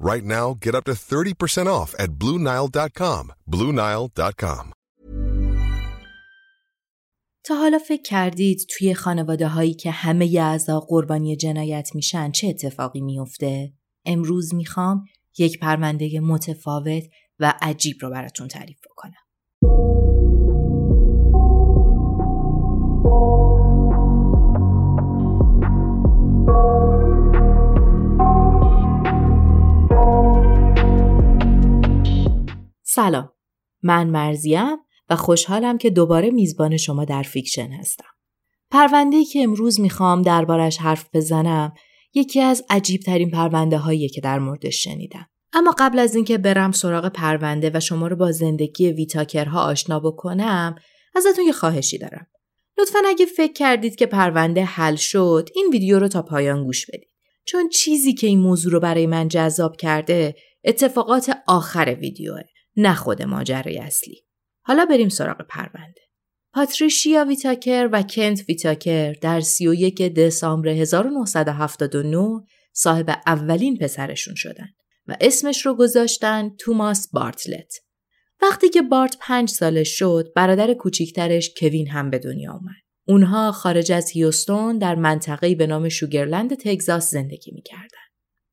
Right now, get up to 30% off at BlueNile.com. BlueNile.com. تا حالا فکر کردید توی خانواده هایی که همه اعضا قربانی جنایت میشن چه اتفاقی میفته؟ امروز می‌خوام یک پرونده متفاوت و عجیب رو براتون تعریف بکنم. سلام من مرضیم و خوشحالم که دوباره میزبان شما در فیکشن هستم. پرونده که امروز می‌خوام دربارش حرف بزنم یکی از عجیب ترین پرونده هایی که در موردش شنیدم. اما قبل از اینکه برم سراغ پرونده و شما رو با زندگی ویتاکرها آشنا بکنم ازتون یه خواهشی دارم. لطفا اگه فکر کردید که پرونده حل شد این ویدیو رو تا پایان گوش بدید. چون چیزی که این موضوع رو برای من جذاب کرده اتفاقات آخر ویدیوه نه خود ماجرای اصلی. حالا بریم سراغ پرونده. پاتریشیا ویتاکر و کنت ویتاکر در 31 دسامبر 1979 صاحب اولین پسرشون شدن و اسمش رو گذاشتن توماس بارتلت. وقتی که بارت پنج سالش شد، برادر کوچیکترش کوین هم به دنیا اومد. اونها خارج از هیوستون در منطقه‌ای به نام شوگرلند تگزاس زندگی می‌کردن.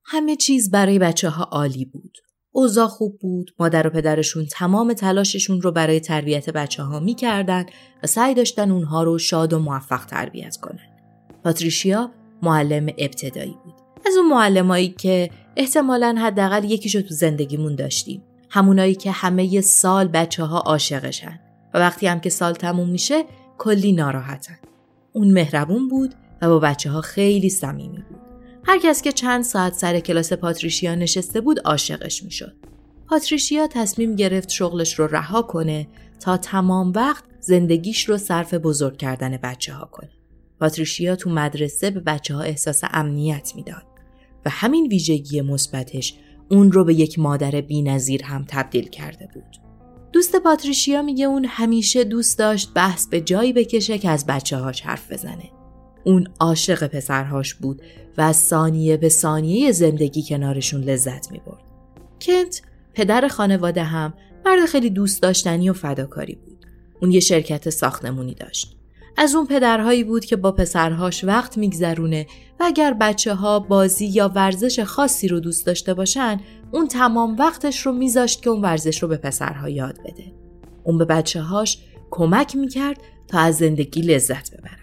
همه چیز برای بچه ها عالی بود. اوضاع خوب بود. مادر و پدرشون تمام تلاششون رو برای تربیت بچه ها می‌کردن و سعی داشتن اونها رو شاد و موفق تربیت کنن. پاتریشیا معلم ابتدایی بود. از اون معلمایی که احتمالا حداقل یکیشو تو زندگیمون داشتیم. همونایی که همه سال بچه ها عاشقشن و وقتی هم که سال تموم میشه کلی ناراحتن. اون مهربون بود و با بچه ها خیلی صمیمی بود. هر کس که چند ساعت سر کلاس پاتریشیا نشسته بود عاشقش می‌شد. پاتریشیا تصمیم گرفت شغلش رو رها کنه تا تمام وقت زندگیش رو صرف بزرگ کردن بچه ها کنه. پاتریشیا تو مدرسه به بچه ها احساس امنیت می‌داد و همین ویژگی مثبتش اون رو به یک مادر بینظیر هم تبدیل کرده بود. دوست پاتریشیا میگه اون همیشه دوست داشت بحث به جایی بکشه که از بچه هاش حرف بزنه. اون عاشق پسرهاش بود و از ثانیه به ثانیه زندگی کنارشون لذت می برد. کنت پدر خانواده هم مرد خیلی دوست داشتنی و فداکاری بود. اون یه شرکت ساختمونی داشت. از اون پدرهایی بود که با پسرهاش وقت میگذرونه و اگر بچه ها بازی یا ورزش خاصی رو دوست داشته باشن اون تمام وقتش رو میذاشت که اون ورزش رو به پسرها یاد بده. اون به بچه هاش کمک می‌کرد تا از زندگی لذت ببرن.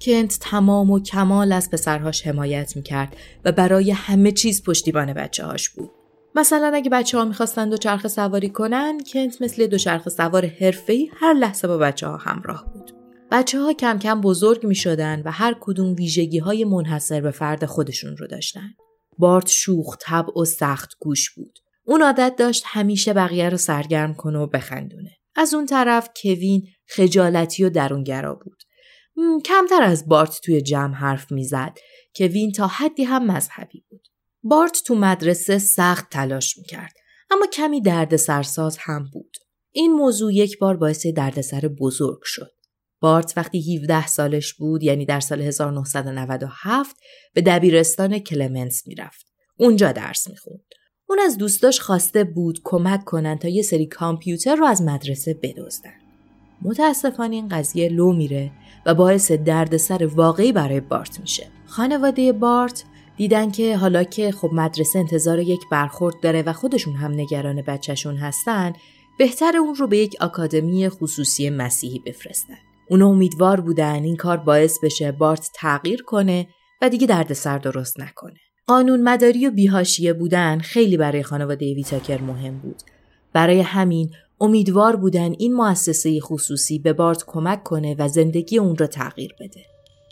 کنت تمام و کمال از پسرهاش حمایت می‌کرد و برای همه چیز پشتیبان بچه هاش بود. مثلا اگه بچه ها می‌خواستن دوچرخه سواری کنن کنت مثل دوچرخه سوار حرفه‌ای هر لحظه با بچه ها همراه بود. بچه ها کم کم بزرگ می شدن و هر کدوم ویژگی های منحصر به فرد خودشون رو داشتن. بارت شوخ طبع و سخت گوش بود. اون عادت داشت همیشه بقیه رو سرگرم کنه و بخندونه. از اون طرف کوین خجالتی و درونگرا بود. کمتر از بارت توی جمع حرف می‌زد. کوین تا حدی هم مذهبی بود. بارت تو مدرسه سخت تلاش می‌کرد اما کمی درد سرساز هم بود. این موضوع یک بار باعث دردسر بزرگ شد. بارت وقتی 17 سالش بود یعنی در سال 1997 به دبیرستان کلمنس می‌رفت. اونجا درس می‌خوند. اون از دوستاش خواسته بود کمک کنن تا یه سری کامپیوتر رو از مدرسه بدزدن. متاسفانه این قضیه لو میره و باعث دردسر واقعی برای بارت میشه. خانواده بارت دیدن که حالا که خب مدرسه انتظار یک برخورد داره و خودشون هم نگران بچهشون هستن بهتر اون رو به یک آکادمی خصوصی مسیحی بفرستن. اون امیدوار بودن این کار باعث بشه بارت تغییر کنه و دیگه دردسر درست نکنه. قانون مداری و بیهاشیه بودن خیلی برای خانواده ویتاکر مهم بود. برای همین امیدوار بودن این مؤسسه خصوصی به بارت کمک کنه و زندگی اون را تغییر بده.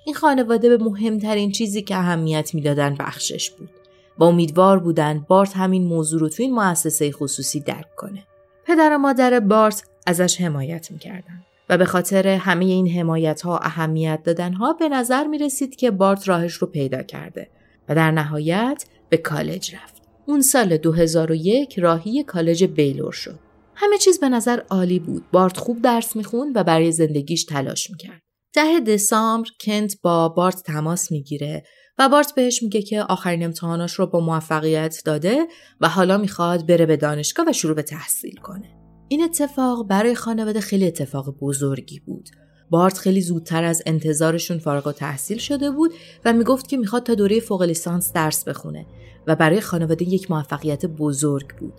این خانواده به مهمترین چیزی که اهمیت می‌دادن بخشش بود و امیدوار بودن بارت همین موضوع رو تو این مؤسسه خصوصی درک کنه. پدر و مادر بارت ازش حمایت می‌کردن و به خاطر همه این حمایت ها اهمیت دادن ها به نظر می رسید که بارت راهش رو پیدا کرده و در نهایت به کالج رفت. اون سال 2001 راهی کالج بیلور شد. همه چیز به نظر عالی بود. بارت خوب درس می‌خوند و برای زندگیش تلاش می‌کرد. ده دسامبر کنت با بارت تماس می‌گیره و بارت بهش میگه که آخرین امتحاناش رو با موفقیت داده و حالا می‌خواد بره به دانشگاه و شروع به تحصیل کنه. این اتفاق برای خانواده خیلی اتفاق بزرگی بود. بارت خیلی زودتر از انتظارشون فارغ تحصیل شده بود و می‌گفت که می‌خواد تا دوره فوق لیسانس درس بخونه و برای خانواده یک موفقیت بزرگ بود.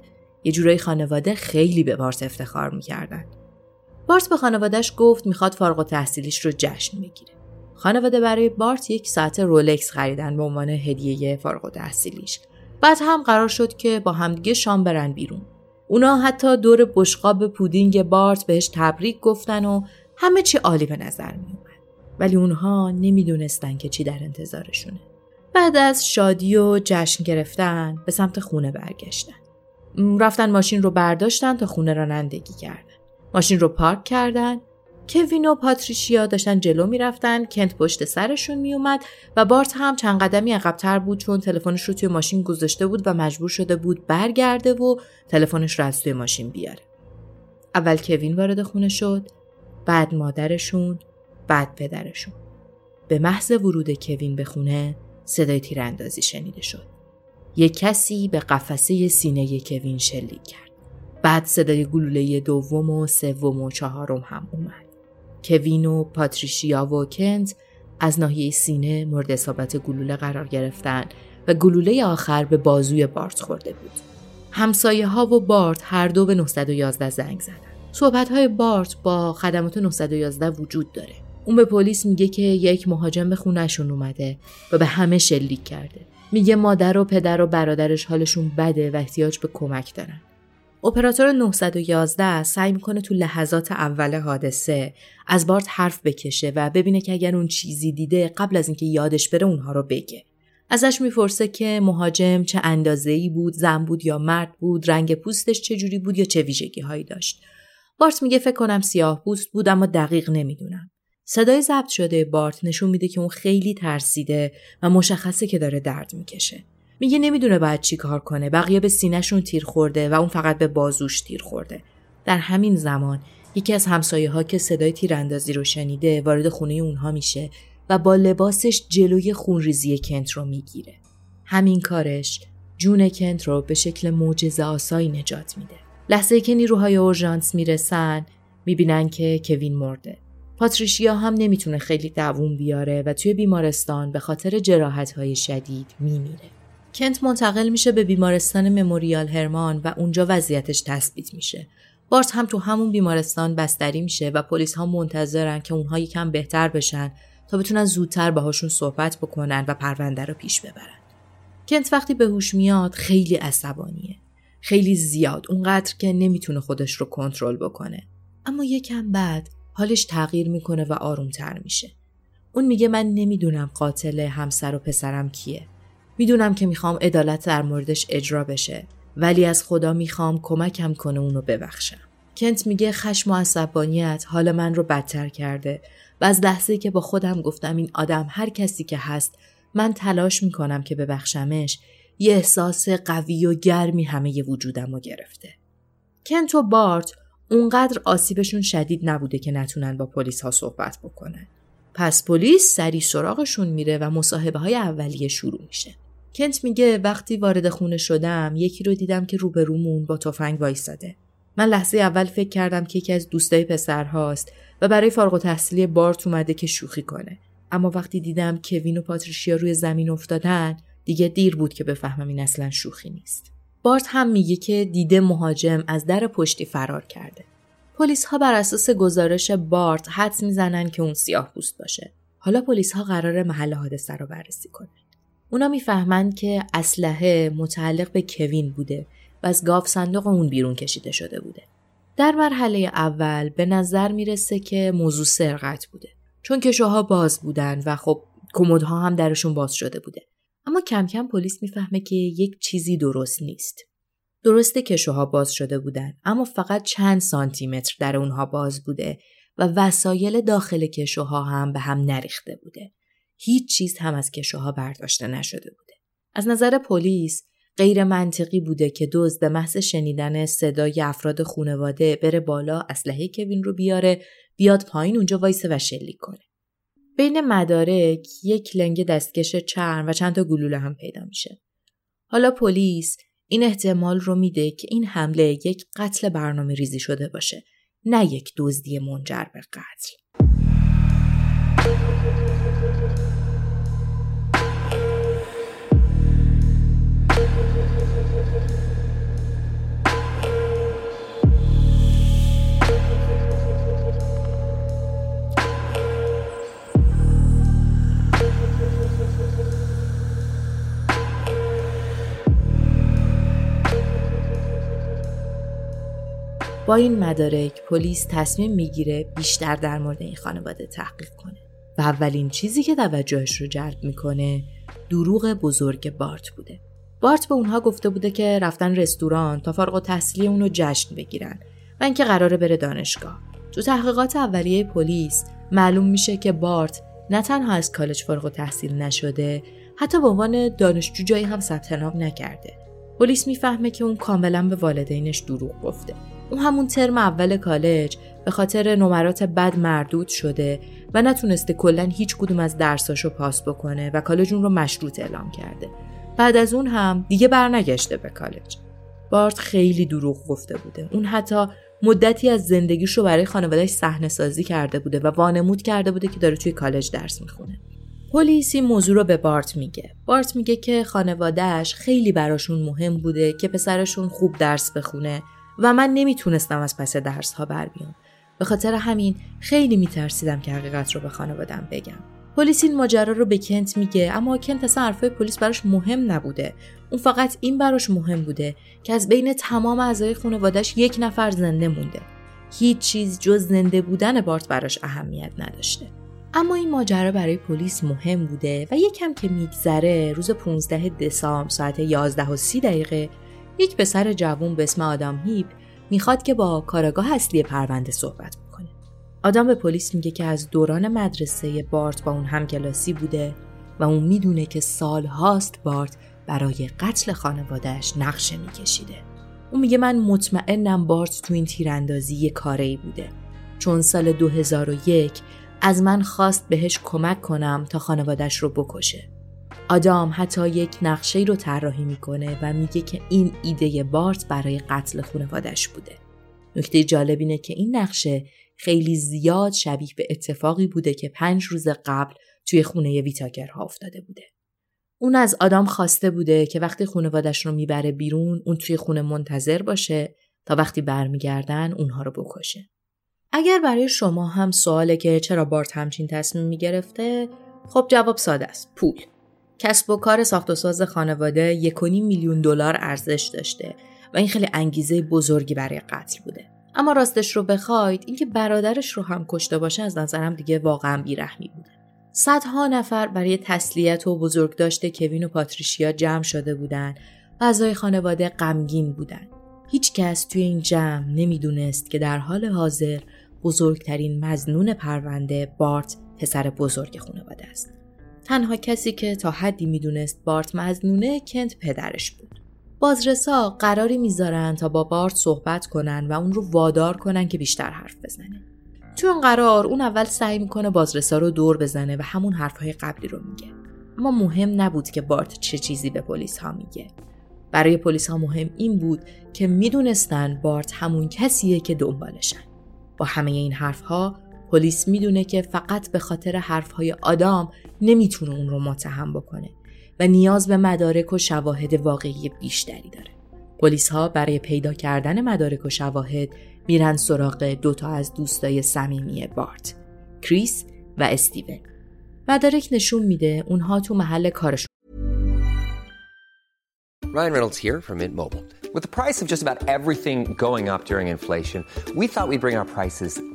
یه جورایی خانواده خیلی به بارت افتخار می‌کردن. بارت به خانوادهش گفت می‌خواد فارغ و تحصیلیش رو جشن بگیره. خانواده برای بارت یک ساعت رولکس خریدن به عنوان هدیه فارغ و تحصیلیش. بعد هم قرار شد که با همدیگه شام برن بیرون. اونا حتی دور بشقاب پودینگ بارت بهش تبریک گفتن و همه چی عالی به نظر می اومد. ولی اونها نمی‌دونستن که چی در انتظارشونه. بعد از شادی و جشن گرفتن به سمت خونه برگشتن. رفتن ماشین رو برداشتن تا خونه رانندگی کردن. ماشین رو پارک کردن. کوین و پاتریشیا داشتن جلو می‌رفتن. کنت پشت سرشون میومد و بارت هم چند قدمی عقبتر بود چون تلفنش رو توی ماشین گذاشته بود و مجبور شده بود برگرده و تلفنش رو از توی ماشین بیاره. اول کوین وارد خونه شد بعد مادرشون بعد پدرشون. به محض ورود کوین به خونه صدای تیراندازی شنیده شد. یک کسی به قفسه سینه کوین شلیک کرد بعد صدای گلوله دوم و سوم و چهارم هم اومد کوین و پاتریشیا و کنت از ناحیه سینه مورد اصابت گلوله قرار گرفتن و گلوله آخر به بازوی بارت خورده بود. همسایه ها و بارت هر دو به 911 زنگ زدن. صحبت های بارت با خدمات 911 وجود داره. اون به پلیس میگه که یک مهاجم به خونهشون اومده و به همه شلیک کرده. میگه مادر و پدر و برادرش حالشون بده و احتیاج به کمک دارن. اپراتور 911 سعی می‌کنه تو لحظات اول حادثه از بارت حرف بکشه و ببینه که اگر اون چیزی دیده قبل از اینکه یادش بره اونها رو بگه. ازش می‌پرسه که مهاجم چه اندازه ای بود، زن بود یا مرد بود، رنگ پوستش چه جوری بود یا چه ویژگی هایی داشت. بارت میگه فکر کنم سیاه پوست بود اما دقیق نمی‌دونم. صدای ضبط شده بارت نشون میده که اون خیلی ترسیده و مشخصه که داره درد می‌کشه. میگه نمی‌دونه باید چی کار کنه. بقیه به سینهشون تیر خورده و اون فقط به بازوش تیر خورده. در همین زمان یکی از همسایه ها که صدای تیراندازی رو شنیده وارد خونه اونها میشه و با لباسش جلوی خونریزی کنت رو می‌گیره. همین کارش جون کنت رو به شکل معجزه آسایی نجات میده. لحظه که نیروهای اورژانس می‌رسن می‌بینن که کوین مرده. پاتریشیا هم نمی‌تونه خیلی دووم بیاره و توی بیمارستان به خاطر جراحت های شدید میمیره کنت منتقل میشه به بیمارستان مموریال هرمان و اونجا وضعیتش تثبیت میشه. بارت هم تو همون بیمارستان بستری میشه و پلیس ها منتظرن که اونها یکم بهتر بشن تا بتونن زودتر باهاشون صحبت بکنن و پرونده رو پیش ببرن. کنت وقتی به هوش میاد خیلی عصبانیه. خیلی زیاد اونقدر که نمی‌تونه خودش رو کنترل بکنه. اما یکم بعد حالش تغییر می‌کنه و آرومتر میشه. اون میگه من نمی‌دونم قاتل همسر و پسرم کیه. می‌دونم که می‌خوام عدالت در موردش اجرا بشه ولی از خدا می‌خوام کمکم کنه اونو ببخشم. کنت میگه خشم و عصبانیت حال من رو بدتر کرده و از لحظه که با خودم گفتم این آدم هر کسی که هست من تلاش می‌کنم که ببخشمش یه احساس قوی و گرمی همه ی وجودم رو گرفته. کنت و بارت اونقدر آسیبشون شدید نبوده که نتونن با پلیس ها صحبت بکنن. پس پلیس سری سراغشون میره و مصاحبه های اولیه شروع میشه. کنت میگه وقتی وارد خونه شدم یکی رو دیدم که روبرومون با تفنگ وایستاده. من لحظه اول فکر کردم که یکی از دوستای پسرهاست و برای فارغ و تحصیلی بارت اومده که شوخی کنه. اما وقتی دیدم کوین و پاتریشیا روی زمین افتادن دیگه دیر بود که بفهمم این اصلا شوخی نیست. بارت هم میگه که دیده مهاجم از در پشتی فرار کرده. پلیس ها بر اساس گزارش بارت حدس می‌زنن که اون سیاه پوست باشه. حالا پلیس ها قرار محل حادثه رو بررسی کنن. اونا می‌فهمند که اسلحه متعلق به کوین بوده و از گاف صندوق اون بیرون کشیده شده بوده. در مرحله اول به نظر می‌رسه که موضوع سرقت بوده. چون کشوها باز بودن و خب کمدها هم درشون باز شده بوده. اما کم کم پلیس می‌فهمه که یک چیزی درست نیست. درسته کشوها باز شده بودن اما فقط چند سانتی متر در اونها باز بوده و وسایل داخل کشوها هم به هم نریخته بوده. هیچ چیز هم از کشوها برداشته نشده بوده. از نظر پلیس غیر منطقی بوده که دزد به محض شنیدن صدای افراد خونواده بره بالا اسلحه کوین رو بیاره بیاد پایین اونجا وایسه و شلیک کنه. بین مدارک یک لنگ دستکش چرم و چند تا گلوله هم پیدا میشه. حالا پلیس این احتمال رو میده که این حمله یک قتل برنامه ریزی شده باشه نه یک دزدی منجر به قتل. با این مدارک پلیس تصمیم می‌گیره بیشتر در مورد این خانواده تحقیق کنه و اولین چیزی که توجهش رو جلب می‌کنه دروغ بزرگ بارت بوده. بارت به اونها گفته بوده که رفتن رستوران تا فارغ و تحصیلی اونو جشن بگیرن و اینکه قراره بره دانشگاه. تو تحقیقات اولیه پلیس معلوم میشه که بارت نه تنها از کالج فارغ تحصیل نشده حتی به عنوان دانشجو جایی هم ثبت نام نکرده. پلیس می‌فهمه که اون کاملا به والدینش دروغ گفته. اون همون ترم اول کالج به خاطر نمرات بد مردود شده و نتونسته کلا هیچ کدوم از درساشو پاس بکنه و کالج اون رو مشروط اعلام کرده. بعد از اون هم دیگه برنگشته به کالج. بارت خیلی دروغ گفته بوده. اون حتی مدتی از زندگیشو برای خانوادهش صحنه سازی کرده بوده و وانمود کرده بوده که داره توی کالج درس می‌خونه. پلیس این موضوع رو به بارت میگه. بارت میگه که خانوادهش خیلی براشون مهم بوده که پسرشون خوب درس بخونه و من نمی‌تونستم از پس درس ها بر بیام. به خاطر همین خیلی میترسیدم که حقیقت رو به خانوادم بگم. پلیس این ماجرا رو به کنت میگه اما کنت اصلا حرفای پلیس براش مهم نبوده. اون فقط این براش مهم بوده که از بین تمام اعضای خانوادش یک نفر زنده مونده. هیچ چیز جز زنده بودن بارت براش اهمیت نداشته. اما این ماجرا برای پلیس مهم بوده و یکم که میگذره روز 15 دسامبر ساعت 11 و 30 دقیقه یک پسر جوون به اسم آدام هیپ می‌خواد که با کاراگاه اصلی پرونده صحبت بکنه. آدم به پلیس میگه که از دوران مدرسه بارت با اون همکلاسی بوده و اون می‌دونه که سالهاست بارت برای قتل خانوادهش نقشه میکشیده. اون میگه من مطمئنم بارت تو این تیراندازی یه کاری بوده. چون سال 2001 از من خواست بهش کمک کنم تا خانوادش رو بکشه. آدام حتی یک نقشه رو طراحی می‌کنه و میگه که این ایده بارت برای قتل خانوادش بوده. نکته جالب اینه که این نقشه خیلی زیاد شبیه به اتفاقی بوده که پنج روز قبل توی خونه ویتاکرها افتاده بوده. اون از آدام خواسته بوده که وقتی خانوادش رو می‌بره بیرون اون توی خونه منتظر باشه تا وقتی برمیگردن اونها رو بکشه. اگر برای شما هم سواله که چرا بارت همچین تصمیم می‌گرفته خب جواب ساده است پول کسب و کار ساخت و ساز خانواده یک میلیون دلار ارزش داشته و این خیلی انگیزه بزرگی برای قتل بوده. اما راستش رو بخواید اینکه برادرش رو هم کشته باشه از نظرم دیگه واقعا بیرحمی بوده. صدها نفر برای تسلیت و بزرگ داشته کوین و پاتریشیا جمع شده بودن و اعضای خانواده غمگین بودن. هیچ کس توی این جمع نمی‌دونست که در حال حاضر بزرگترین مزنون پرونده بارت پسر بزرگ خانواده است. تنها کسی که تا حدی می‌دونست بارت مزنونه کنت پدرش بود. بازرسا قراری می‌ذارن تا با بارت صحبت کنن و اون رو وادار کنن که بیشتر حرف بزنه. تو اون قرار اون اول سعی می‌کنه بازرسا رو دور بزنه و همون حرفهای قبلی رو میگه. اما مهم نبود که بارت چه چیزی به پلیس ها میگه. برای پلیس ها مهم این بود که می‌دونستن بارت همون کسیه که دنبالشن. با همه این حرفها پلیس می‌دونه که فقط به خاطر حرفهای آدام نمی‌تونه اون رو متهم بکنه و نیاز به مدارک و شواهد واقعی بیشتری داره. پلیس ها برای پیدا کردن مدارک و شواهد میرن سراغ دوتا از دوستای صمیمی بارت، کریس و استیون. مدارک نشون میده اونها تو محل کارشون Ryan Reynolds here from Mint Mobile. With the price of just about everything going up during inflation, we thought we'd bring our prices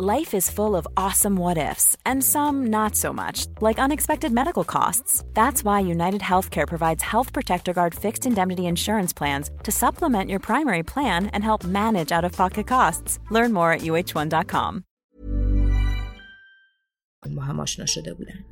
Life is full of awesome what ifs, and some not so much, like unexpected medical costs. That's why United Healthcare provides Health Protector Guard fixed indemnity insurance plans to supplement your primary plan and help manage out of pocket costs. Learn more at uh1.com. با هم آشنا شده بودن.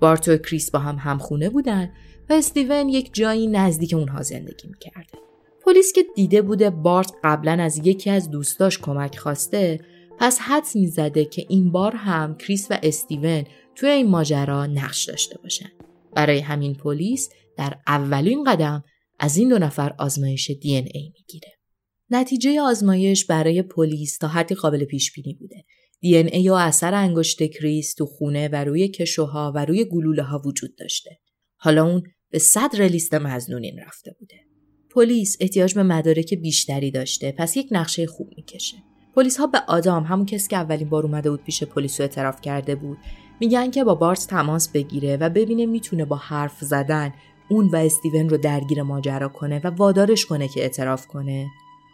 بارت و کریس با هم همخونه بودن و استیون یک جایی نزدیک اونها زندگی می‌کرده. پلیس که دیده بوده بارت قبلا از یکی از دوستاش کمک خواسته پس حدس می‌زده که این بار هم کریس و استیون توی این ماجرا نقش داشته باشن. برای همین پلیس در اولین قدم از این دو نفر آزمایش دی ان ای می‌گیره. نتیجه آزمایش برای پلیس تا حدی قابل پیش بینی بوده. دی ان ای و اثر انگشت کریس تو خونه و روی کشوها و روی گلوله ها وجود داشته. حالا اون به صدر لیست مزنونین رفته بوده. پلیس احتیاج به مدارک بیشتری داشته پس یک نقشه خوب می‌کشه. پلیس ها به آدام همون کسی که اولین بار اومده بود پیش پلیس رو اعتراف کرده بود میگن که با بارت تماس بگیره و ببینه می‌تونه با حرف زدن اون و استیون رو درگیر ماجرا کنه و وادارش کنه که اعتراف کنه.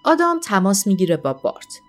آدام تماس می‌گیره با بارت.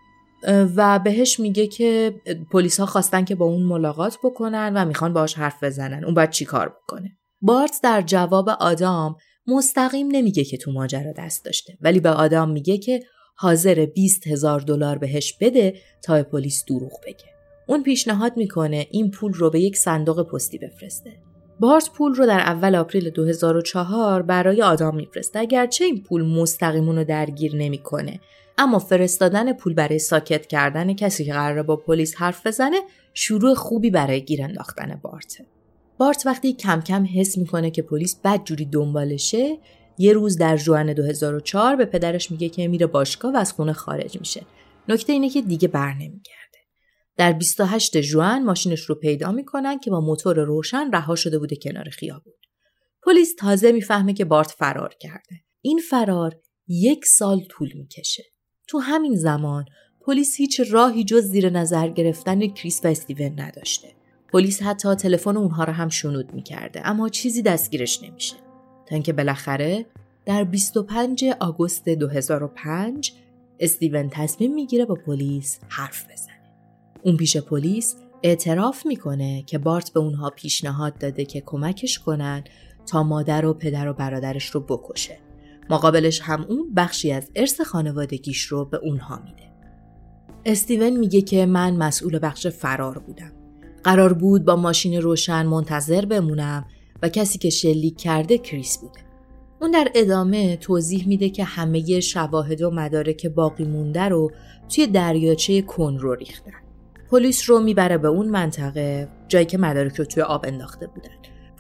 و بهش میگه که پلیس ها خواستن که با اون ملاقات بکنن و می‌خوان باهاش حرف بزنن. اون باید چیکار بکنه؟ بارت در جواب آدام مستقیم نمیگه که تو ماجرا دست داشته ولی به آدام میگه که حاضر 20 هزار دلار بهش بده تا پلیس دروغ بگه. اون پیشنهاد می‌کنه این پول رو به یک صندوق پستی بفرسته. بارت پول رو در اول آپریل 2004 برای آدام میفرسته اگرچه این پول مستقیم رو درگیر نمی‌کنه اما فرستادن پول برای ساکت کردن کسی که قراره با پلیس حرف بزنه شروع خوبی برای گیر انداختن بارت. بارت وقتی کم کم حس می‌کنه که پلیس بدجوری دنبالشه یه روز در جوان 2004 به پدرش میگه که میره باشگاه و از خونه خارج میشه. نکته اینه که دیگه بر نمیگرده. در 28 جوان ماشینش رو پیدا می‌کنن که با موتور روشن رها شده بوده کنار خیابون. پلیس تازه می‌فهمه که بارت فرار کرده. این فرار یک سال طول می‌کشه. تو همین زمان پلیس هیچ راهی جز زیر نظر گرفتن کریس و استیون نداشته. پلیس حتی تلفن اونها رو هم شنود می‌کرده اما چیزی دستگیرش نمیشه. تا اینکه بالاخره در 25 آگوست 2005 استیون تصمیم می‌گیره با پلیس حرف بزنه. اون پیش پلیس اعتراف می‌کنه که بارت به اونها پیشنهاد داده که کمکش کنن تا مادر و پدر و برادرش رو بکشه. مقابلش هم اون بخشی از ارث خانوادگیش رو به اونها میده. استیون میگه که من مسئول بخش فرار بودم. قرار بود با ماشین روشن منتظر بمونم و کسی که شلیک کرده کریس بوده. اون در ادامه توضیح میده که همه شواهد و مدارک باقی مونده رو توی دریاچه کن رو ریختن. پلیس رو می‌بره به اون منطقه جایی که مدارک رو توی آب انداخته بودن.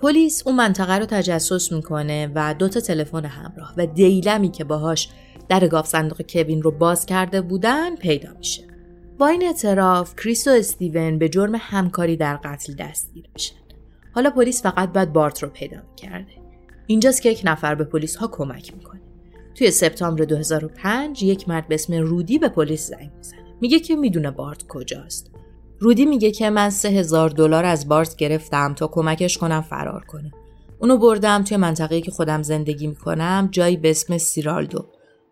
پلیس اون منطقه رو تجسس می‌کنه و دوتا تلفن همراه و دیلمی که باهاش در گاوصندوق کوین رو باز کرده بودن پیدا میشه. با این اعتراف کریس و استیون به جرم همکاری در قتل دستگیر میشن. حالا پلیس فقط باید بارت رو پیدا می‌کرده. اینجاست که یک نفر به پلیس ها کمک می‌کنه. توی سپتامبر 2005 یک مرد به اسم رودی به پلیس زنگ می‌زنه. میگه که می‌دونه بارت کجاست. رودی میگه که من سه هزار دلار از بارت گرفتم تا کمکش کنم فرار کنه. اونو بردم توی منطقه‌ای که خودم زندگی می‌کنم جایی به اسم سیرالدو.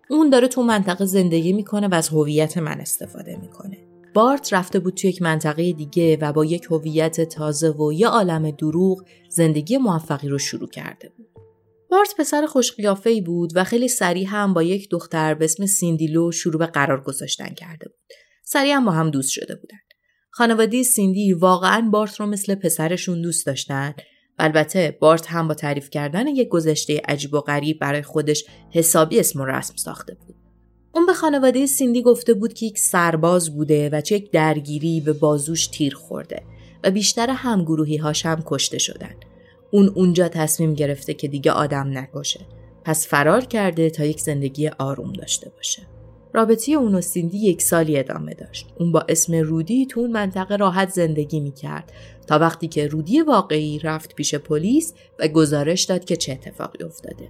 اون داره تو منطقه زندگی می‌کنه و از هویت من استفاده می‌کنه. بارت رفته بود توی یک منطقه دیگه و با یک هویت تازه و یه عالم دروغ زندگی موفقی رو شروع کرده بود. بارت پسر خوش ای بود و خیلی سریع هم با یک دختر به اسم سیندیلو شروع به قرار گذاشتن کرده بود. سریع هم با هم دوست شده بودن. خانواده سیندی واقعا بارت رو مثل پسرشون دوست داشتن و البته بارت هم با تعریف کردن یک گذشته عجیب و غریب برای خودش حسابی اسم و رسم ساخته بود. اون به خانواده سیندی گفته بود که یک سرباز بوده و چه یک درگیری به بازوش تیر خورده و بیشتر همگروهی هاش هم کشته شدن. اون اونجا تصمیم گرفته که دیگه آدم نکشه. پس فرار کرده تا یک زندگی آروم داشته باشه. رابطه اون و سیندی یک سالی ادامه داشت. اون با اسم رودی تو اون منطقه راحت زندگی می‌کرد تا وقتی که رودی واقعی رفت پیش پلیس و گزارش داد که چه اتفاقی افتاده.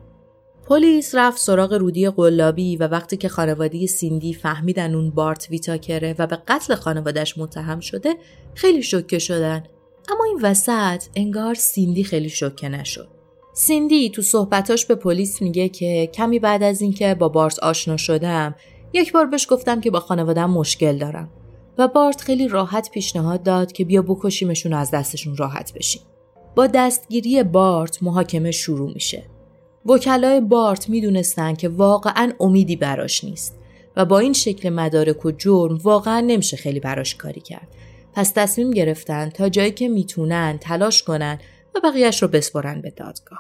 پلیس رفت سراغ رودی قلابی و وقتی که خانواده سیندی فهمیدن اون بارت ویتاکره و به قتل خانوادش متهم شده خیلی شوکه شدن. اما این وسط انگار سیندی خیلی شوکه نشد. سیندی تو صحبتاش به پلیس میگه که کمی بعد از اینکه با بارت آشنا شدم یک بار بهش گفتم که با خانوادم مشکل دارم و بارت خیلی راحت پیشنهاد داد که بیا بکشیمشون از دستشون راحت بشیم. با دستگیری بارت محاکمه شروع میشه. وکلای بارت می‌دونستن که واقعا امیدی براش نیست و با این شکل مدارک و جرم واقعا نمیشه خیلی براش کاری کرد پس تصمیم گرفتن تا جایی که می‌تونن تلاش کنن و بقیهش رو بسپرن به دادگاه.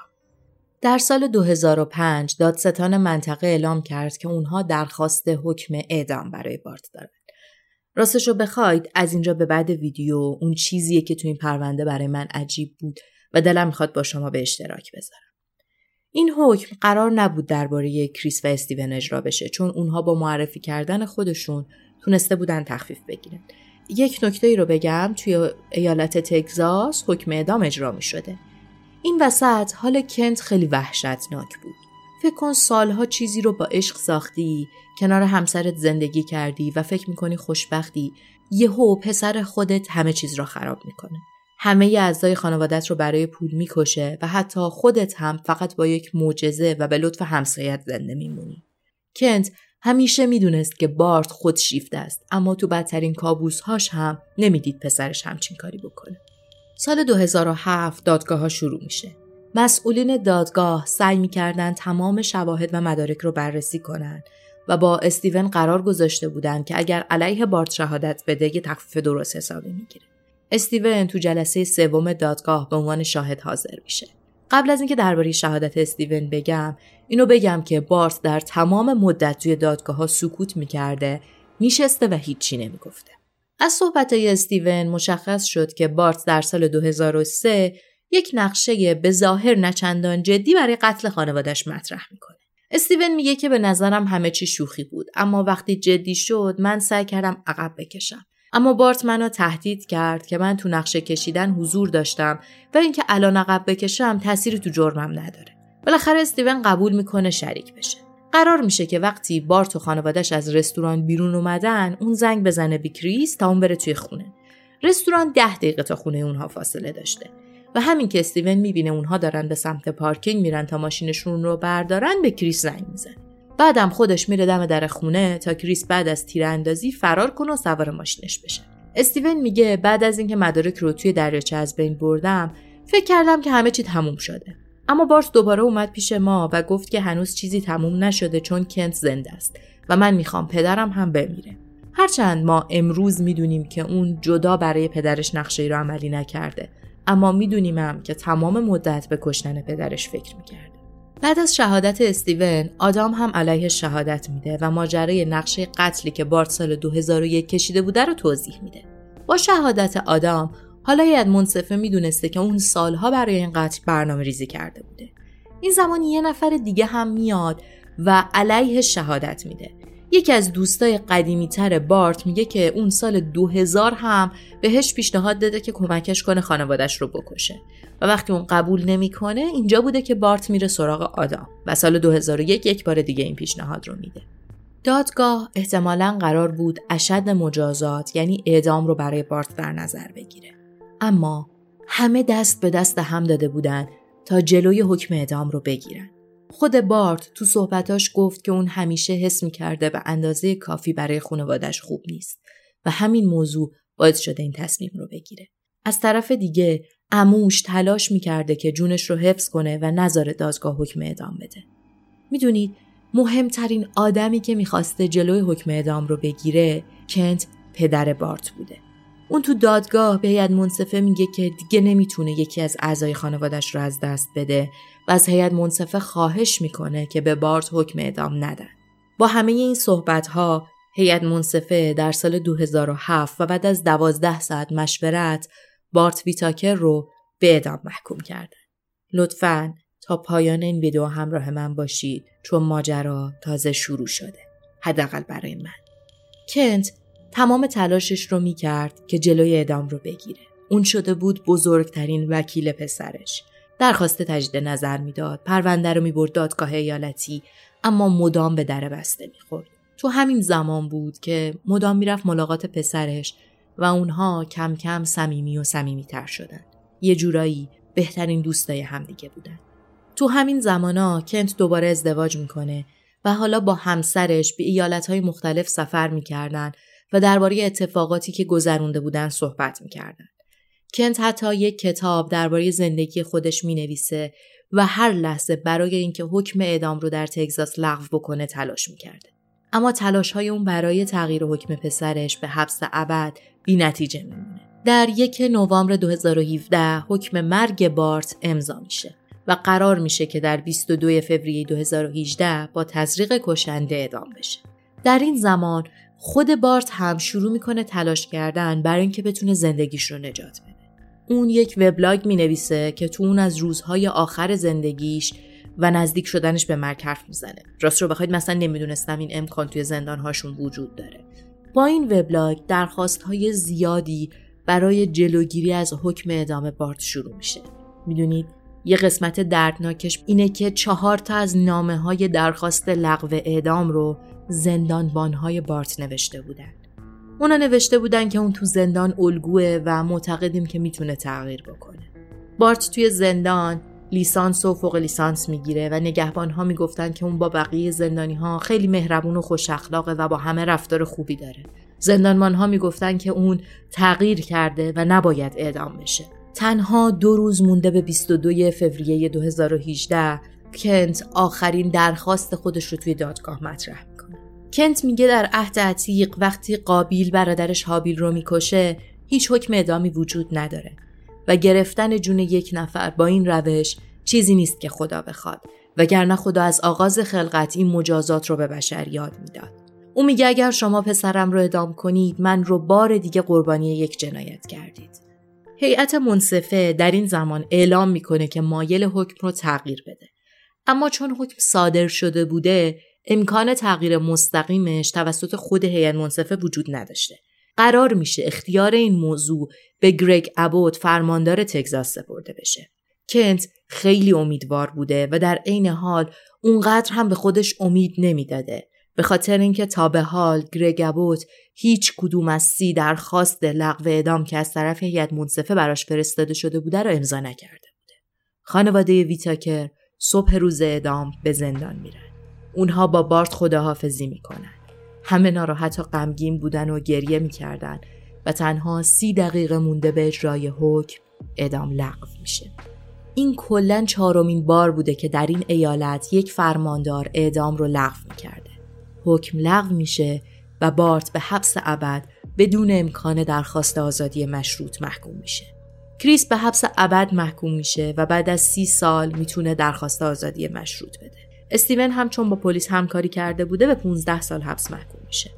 در سال 2005 دادستان منطقه اعلام کرد که اونها درخواست حکم اعدام برای بارت دارن. راستش رو بخواید از اینجا به بعد ویدیو اون چیزیه که تو این پرونده برای من عجیب بود و دلم می‌خواد با شما به اشتراک بذارم. این حکم قرار نبود درباره کریس و استیون اجرا بشه چون اونها با معرفی کردن خودشون تونسته بودن تخفیف بگیرن. یک نکته ای رو بگم توی ایالت تگزاس حکم اعدام اجرا می شده. این وسط حال کنت خیلی وحشتناک بود. فکر کن سالها چیزی رو با عشق ساختی، کنار همسرت زندگی کردی و فکر می‌کنی خوشبختی، یهو پسر خودت همه چیز را خراب می‌کنه. همه اعضای خانوادت رو برای پول می‌کشه و حتی خودت هم فقط با یک معجزه و به لطف همسایت زنده میمونی. کنت همیشه می‌دونست که بارت خود شیفته است اما تو بدترین کابوسهاش هم نمی‌دید پسرش همچین کاری بکنه. سال 2007 دادگاه ها شروع میشه. مسئولین دادگاه سعی می‌کردن تمام شواهد و مدارک رو بررسی کنن و با استیون قرار گذاشته بودند که اگر علیه بارت شهادت بده یه تخفیف درست حسابی می‌گیره. استیون تو جلسه سوم دادگاه به عنوان شاهد حاضر میشه. قبل از اینکه درباره شهادت استیون بگم اینو بگم که بارت در تمام مدت توی دادگاه ها سکوت می‌کرده میشسته و هیچی نمی‌گفته. از صحبت های استیون مشخص شد که بارت در سال 2003 یک نقشه به ظاهر نچندان جدی برای قتل خانوادش مطرح می‌کنه. استیون میگه که به نظرم همه چی شوخی بود اما وقتی جدی شد من سعی کردم عقب بکشم. اما بارت منو تهدید کرد که من تو نقشه کشیدن حضور داشتم و اینکه الان عقب بکشم تأثیری تو جرمم نداره. بالاخره استیون قبول می‌کنه شریک بشه. قرار میشه که وقتی بارت و خانوادش از رستوران بیرون اومدن اون زنگ بزنه به کریس تا اون بره توی خونه. رستوران ده دقیقه تا خونه اونها فاصله داشته. و همین که استیون می‌بینه اونها دارن به سمت پارکینگ میرن تا ماشینشون رو بردارن به کریس زنگ می‌زنه. بعدم خودش میره دم در خونه تا کریس بعد از تیراندازی فرار کنه و سوار ماشینش بشه. استیون میگه بعد از اینکه مدارک رو توی دریاچه از بین بردم فکر کردم که همه چی تموم شده. اما بارت دوباره اومد پیش ما و گفت که هنوز چیزی تموم نشده چون کنت زنده است و من می‌خوام پدرم هم بمیره. هرچند ما امروز می‌دونیم که اون جدا برای پدرش نقشه رو عملی نکرده اما می‌دونیم هم که تمام مدت به کشتن پدرش فکر می‌کرده. بعد از شهادت استیون آدام هم علیه شهادت میده و ماجرای نقشه قتلی که بارت سال 2001 کشیده بوده رو توضیح میده. با شهادت آدام حالا ید منصفه می‌دونسته که اون سالها برای این قتل برنامه ریزی کرده بوده. این زمان یه نفر دیگه هم میاد و علیه شهادت میده. یکی از دوستای قدیمی تر بارت میگه که اون سال 2000 هم بهش پیشنهاد داده که کمکش کنه خانوادش رو بکشه. و وقتی اون قبول نمی‌کنه اینجا بوده که بارت میره سراغ آدام و سال 2001 یک بار دیگه این پیشنهاد رو میده. دادگاه احتمالا قرار بود اشد مجازات یعنی اعدام رو برای بارت در نظر بگیره. اما همه دست به دست هم داده بودن تا جلوی حکم اعدام رو بگیرن. خود بارت تو صحبتاش گفت که اون همیشه حس می‌کرده به اندازه کافی برای خانوادش خوب نیست و همین موضوع باعث شده این تصمیم رو بگیره. از طرف دیگه اموش تلاش می‌کرده که جونش رو حفظ کنه و نظر دادگاه حکم اعدام بده. می‌دونید مهمترین آدمی که می‌خواسته جلوی حکم اعدام رو بگیره کنت پدر بارت بوده. اون تو دادگاه به هیئت منصفه میگه که دیگه نمی‌تونه یکی از اعضای خانوادش رو از دست بده و از هیئت منصفه خواهش می‌کنه که به بارت حکم اعدام ندن. با همه این صحبت ها هیئت منصفه در سال 2007 و بعد از 12 ساعت مشورت بارت ویتاکر رو به اعدام محکوم کردن. لطفاً تا پایان این ویدیو همراه من باشید چون ماجرا تازه شروع شده. حداقل برای من. کنت تمام تلاشش رو می‌کرد که جلوی اعدام رو بگیره. اون شده بود بزرگترین وکیل پسرش. درخواست تجدید نظر می‌داد، پرونده رو می‌برد دادگاه ایالتی اما مدام به در بسته می‌خورد. تو همین زمان بود که مدام می‌رفت ملاقات پسرش و اونها کم کم صمیمی و صمیمیتر شدن. یه جورایی بهترین دوستای همدیگه بودن. تو همین زمانا کنت دوباره ازدواج می‌کنه و حالا با همسرش به ایالتهای مختلف سفر می‌کردن و درباره اتفاقاتی که گذرونده بودن صحبت می‌کردن. کنت حتی یک کتاب درباره زندگی خودش می‌نویسه و هر لحظه برای اینکه حکم اعدام رو در تگزاس لغو بکنه تلاش می‌کرده. اما تلاش های اون برای تغییر حکم پسرش به حبس ابد بی نتیجه میمونه. در یک نوامبر 2017 حکم مرگ بارت امضا میشه و قرار میشه که در 22 فوریه 2018 با تزریق کشنده اعدام بشه. در این زمان خود بارت هم شروع می‌کنه تلاش کردن برای اینکه بتونه زندگیش رو نجات بده. اون یک وبلاگ می نویسه که تو اون از روزهای آخر زندگیش و نزدیک شدنش به مرگ حرف می‌زنه. راست رو بخواید مثلا نمی‌دونستم این امکان توی زندان هاشون وجود داره. با این وبلاگ درخواست های زیادی برای جلوگیری از حکم اعدام بارت شروع میشه. می‌دونید یه قسمت دردناکش اینه که چهار تا از نامه های درخواست لغو اعدام رو زندانبان های بارت نوشته بودن. اونا نوشته بودن که اون تو زندان الگوه و معتقدیم که می‌تونه تغییر بکنه. بارت توی زندان لیسانس و فوق لیسانس می‌گیره و نگهبان ها می‌گفتن که اون با بقیه زندانی ها خیلی مهربون و خوش اخلاقه و با همه رفتار خوبی داره. زندانبان ها می‌گفتن که اون تغییر کرده و نباید اعدام بشه. تنها دو روز مونده به 22 فوریه 2018 کنت آخرین درخواست خودش رو توی دادگاه مطرح می‌کنه. کنت میگه در عهد عتیق وقتی قابیل برادرش حابیل رو می‌کشه هیچ حکم اعدامی وجود نداره و گرفتن جون یک نفر با این روش چیزی نیست که خدا بخواد وگرنه خدا از آغاز خلقت این مجازات رو به بشر یاد می‌داد. او میگه اگر شما پسرم رو ادام کنید من رو بار دیگه قربانی یک جنایت کردید. هیئت منصفه در این زمان اعلام می‌کنه که مایل حکم رو تغییر بده. اما چون حکم صادر شده بوده امکان تغییر مستقیمش توسط خود هیئت منصفه وجود نداشته. قرار میشه اختیار این موضوع به گرگ ابوت فرماندار تگزاس سپرده بشه. کنت خیلی امیدوار بوده و در عین حال اونقدر هم به خودش امید نمی‌داده به خاطر اینکه تا به حال گرگ ابوت هیچ کدوم از سی درخواست لغو اعدام که از طرف هیئت منصفه براش فرستاده شده بوده را امضا نکرده بوده. خانواده ویتاکر صبح روز اعدام به زندان میرن. اونها با بارت خداحافظی می‌کنن. همه ناراحت و غمگین بودن و گریه می‌کردن و تنها سی دقیقه مونده به اجرای حکم اعدام لغو میشه. این کلا چهارمین بار بوده که در این ایالت یک فرماندار اعدام رو لغو می‌کرده. حکم لغو میشه و بارت به حبس ابد بدون امکان درخواست آزادی مشروط محکوم میشه. کریس به حبس ابد محکوم میشه و بعد از سی سال می‌تونه درخواست آزادی مشروط بده. استیون هم چون با پلیس همکاری کرده بوده به 15 سال حبس محکوم میشه.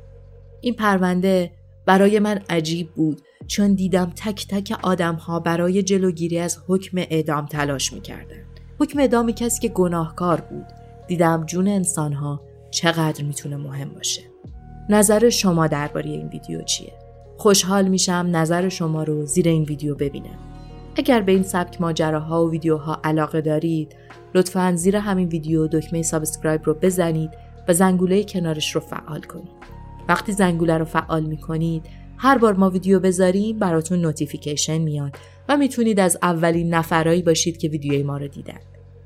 این پرونده برای من عجیب بود چون دیدم تک تک آدم ها برای جلوگیری از حکم اعدام تلاش می‌کردن. حکم اعدام کسی که گناهکار بود. دیدم جون انسان ها چقدر می‌تونه مهم باشه. نظر شما درباره این ویدیو چیه؟ خوشحال میشم نظر شما رو زیر این ویدیو ببینم. اگر به این سبک ماجراها و ویدیوها علاقه دارید لطفا زیر همین ویدیو دکمه subscribe رو بزنید و زنگوله کنارش رو فعال کنید. وقتی زنگوله رو فعال می‌کنید هر بار ما ویدیو بذاریم براتون notification میاد و می‌تونید از اولین نفرایی باشید که ویدیوی ما رو دیدن.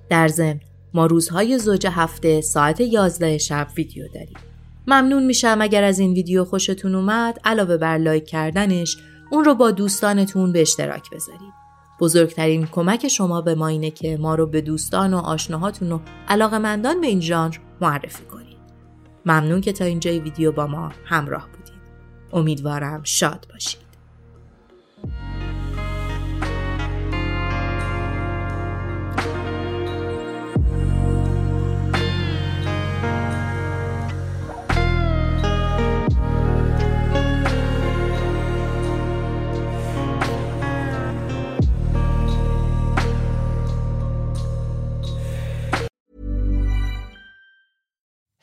در ضمن ما روزهای زوج هفته ساعت 11 شب ویدیو داریم. ممنون میشم اگر از این ویدیو خوشتون اومد علاوه بر لایک کردنش اون رو با دوستانتون به اشتراک بذارید. بزرگترین کمک شما به ما اینه که ما رو به دوستان و آشناهاتون و علاقمندان به این ژانر معرفی کنید. ممنون که تا اینجای ویدیو با ما همراه بودید. امیدوارم شاد باشید.